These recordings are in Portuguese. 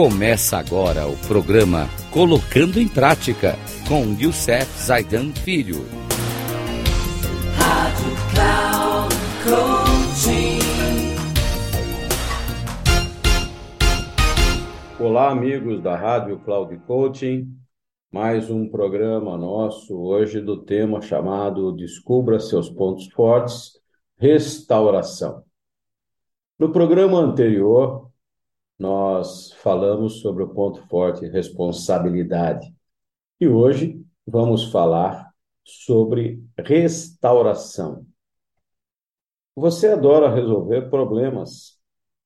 Começa agora o programa Colocando em Prática com Youssef Zaidan Filho. Rádio Cloud Coaching. Olá, amigos da Rádio Cloud Coaching. Mais um programa nosso hoje do tema chamado Descubra seus pontos fortes, restauração. No programa anterior, nós falamos sobre o ponto forte responsabilidade. E hoje vamos falar sobre restauração. Você adora resolver problemas,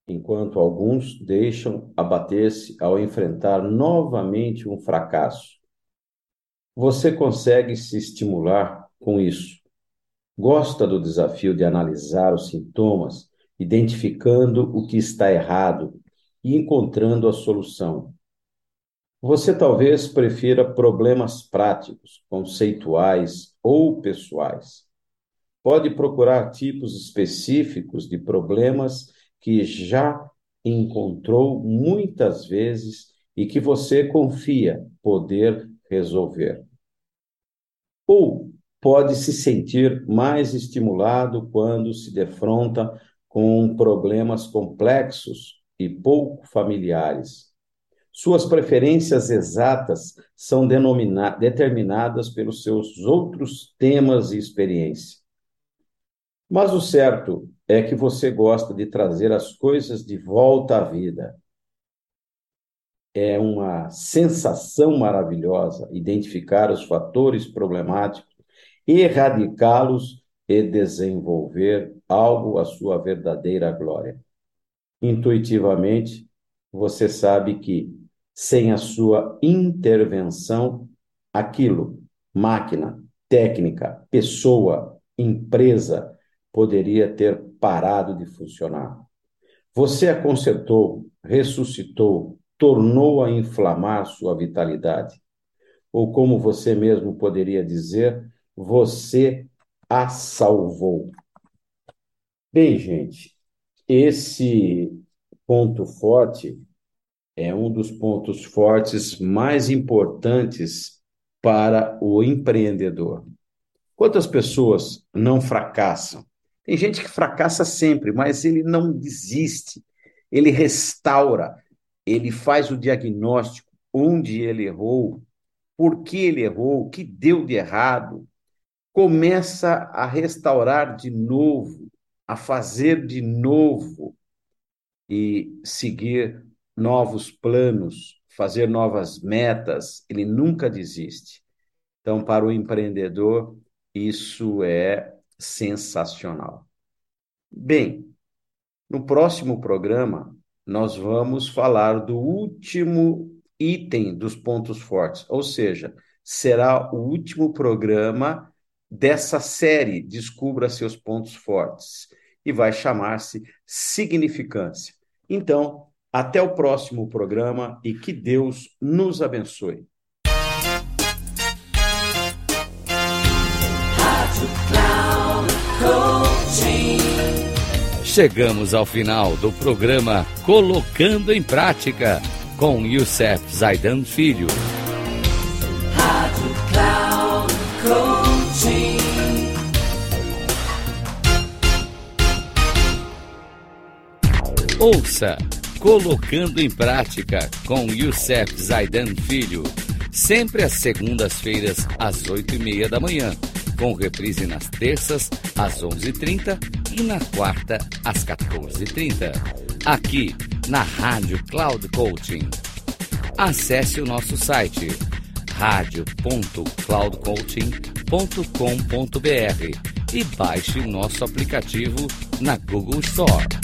enquanto alguns deixam abater-se ao enfrentar novamente um fracasso. Você consegue se estimular com isso. Gosta do desafio de analisar os sintomas, identificando o que está errado e encontrando a solução. Você talvez prefira problemas práticos, conceituais ou pessoais. Pode procurar tipos específicos de problemas que já encontrou muitas vezes e que você confia poder resolver. Ou pode se sentir mais estimulado quando se defronta com problemas complexos e pouco familiares. Suas preferências exatas são determinadas pelos seus outros temas e experiência. Mas o certo é que você gosta de trazer as coisas de volta à vida. É uma sensação maravilhosa identificar os fatores problemáticos, erradicá-los e desenvolver algo à sua verdadeira glória intuitivamente, você sabe que, sem a sua intervenção, aquilo, máquina, técnica, pessoa, empresa, poderia ter parado de funcionar. Você a consertou, ressuscitou, tornou a inflamar sua vitalidade. Ou como você mesmo poderia dizer, você a salvou. Bem, gente, esse ponto forte é um dos pontos fortes mais importantes para o empreendedor. Quantas pessoas não fracassam? Tem gente que fracassa sempre, mas ele não desiste, ele restaura, ele faz o diagnóstico onde ele errou, por que ele errou, o que deu de errado, começa a restaurar de novo, a fazer de novo e seguir novos planos, fazer novas metas, ele nunca desiste. Então, para o empreendedor, isso é sensacional. Bem, no próximo programa, nós vamos falar do último item dos pontos fortes, ou seja, será o último programa dessa série Descubra seus pontos fortes e vai chamar-se Significância. Então, até o próximo programa e que Deus nos abençoe. Chegamos ao final do programa Colocando em Prática com Youssef Zaidan Filho. Ouça Colocando em Prática com Youssef Zaidan Filho, sempre às segundas-feiras às oito e meia da manhã, com reprise nas terças às onze e trinta e na quarta às 14h30, aqui na Rádio Cloud Coaching. Acesse o nosso site radio.cloudcoaching.com.br e baixe nosso aplicativo na Google Store.